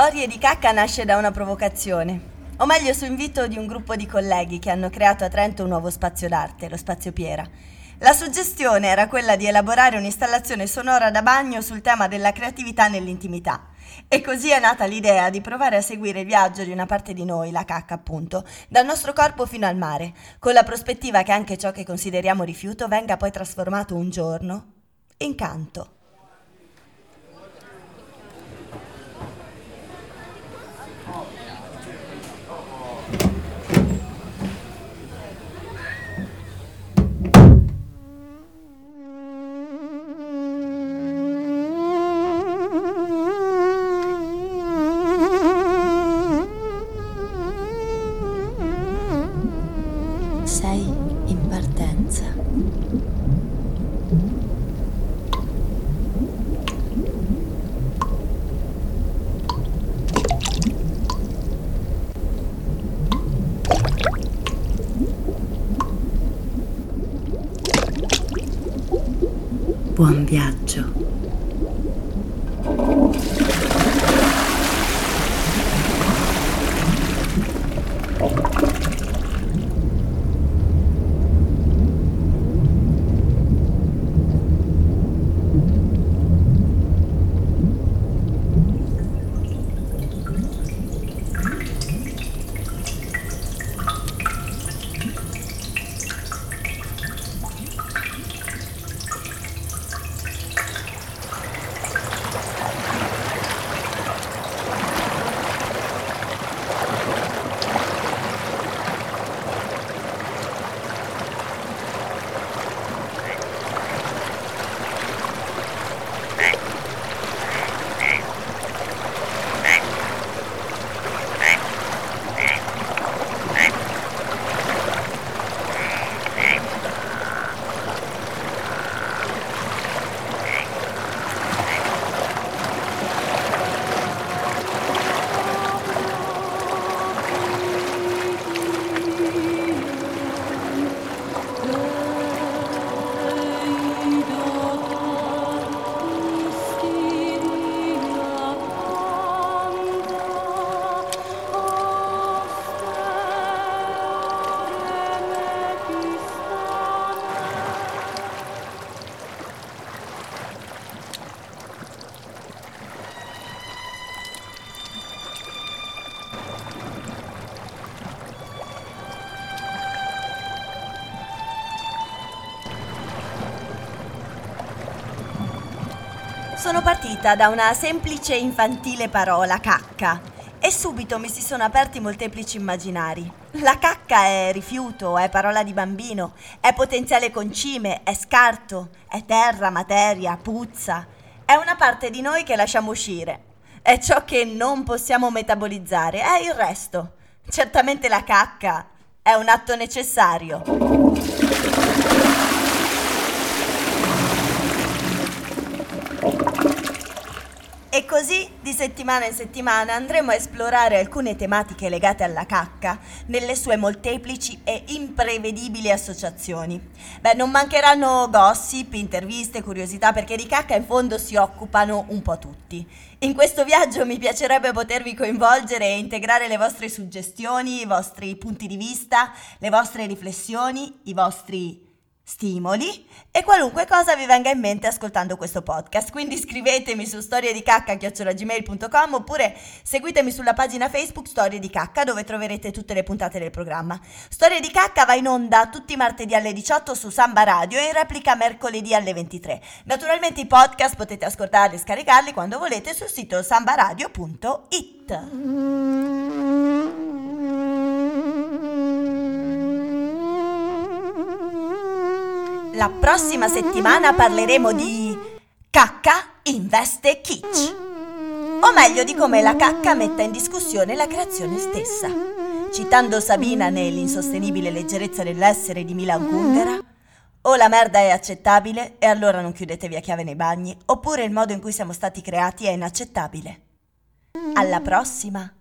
Storie di cacca nasce da una provocazione, o meglio su invito di un gruppo di colleghi che hanno creato a Trento un nuovo spazio d'arte, lo Spazio Piera. La suggestione era quella di elaborare un'installazione sonora da bagno sul tema della creatività nell'intimità. E così è nata l'idea di provare a seguire il viaggio di una parte di noi, la cacca appunto, dal nostro corpo fino al mare, con la prospettiva che anche ciò che consideriamo rifiuto venga poi trasformato un giorno in canto. Buon viaggio. Sono partita da una semplice infantile parola, cacca, e subito mi si sono aperti molteplici immaginari. La cacca è rifiuto, è parola di bambino, è potenziale concime, è scarto, è terra, materia, puzza. È una parte di noi che lasciamo uscire. È ciò che non possiamo metabolizzare, è il resto. Certamente la cacca è un atto necessario. E così, di settimana in settimana, andremo a esplorare alcune tematiche legate alla cacca nelle sue molteplici e imprevedibili associazioni. Beh, non mancheranno gossip, interviste, curiosità, perché di cacca in fondo si occupano un po' tutti. In questo viaggio mi piacerebbe potervi coinvolgere e integrare le vostre suggestioni, i vostri punti di vista, le vostre riflessioni, i vostri stimoli e qualunque cosa vi venga in mente ascoltando questo podcast. Quindi scrivetemi su storiedicacca.gmail.com oppure seguitemi sulla pagina Facebook Storie di Cacca dove troverete tutte le puntate del programma. Storie di Cacca va in onda tutti i martedì alle 18 su Samba Radio e in replica mercoledì alle 23. Naturalmente i podcast potete ascoltarli e scaricarli quando volete sul sito sambaradio.it. La prossima settimana parleremo di cacca investe kitsch. O meglio di come la cacca metta in discussione la creazione stessa. Citando Sabina nell'insostenibile leggerezza dell'essere di Milan Kundera, o la merda è accettabile e allora non chiudetevi a chiave nei bagni, oppure il modo in cui siamo stati creati è inaccettabile. Alla prossima!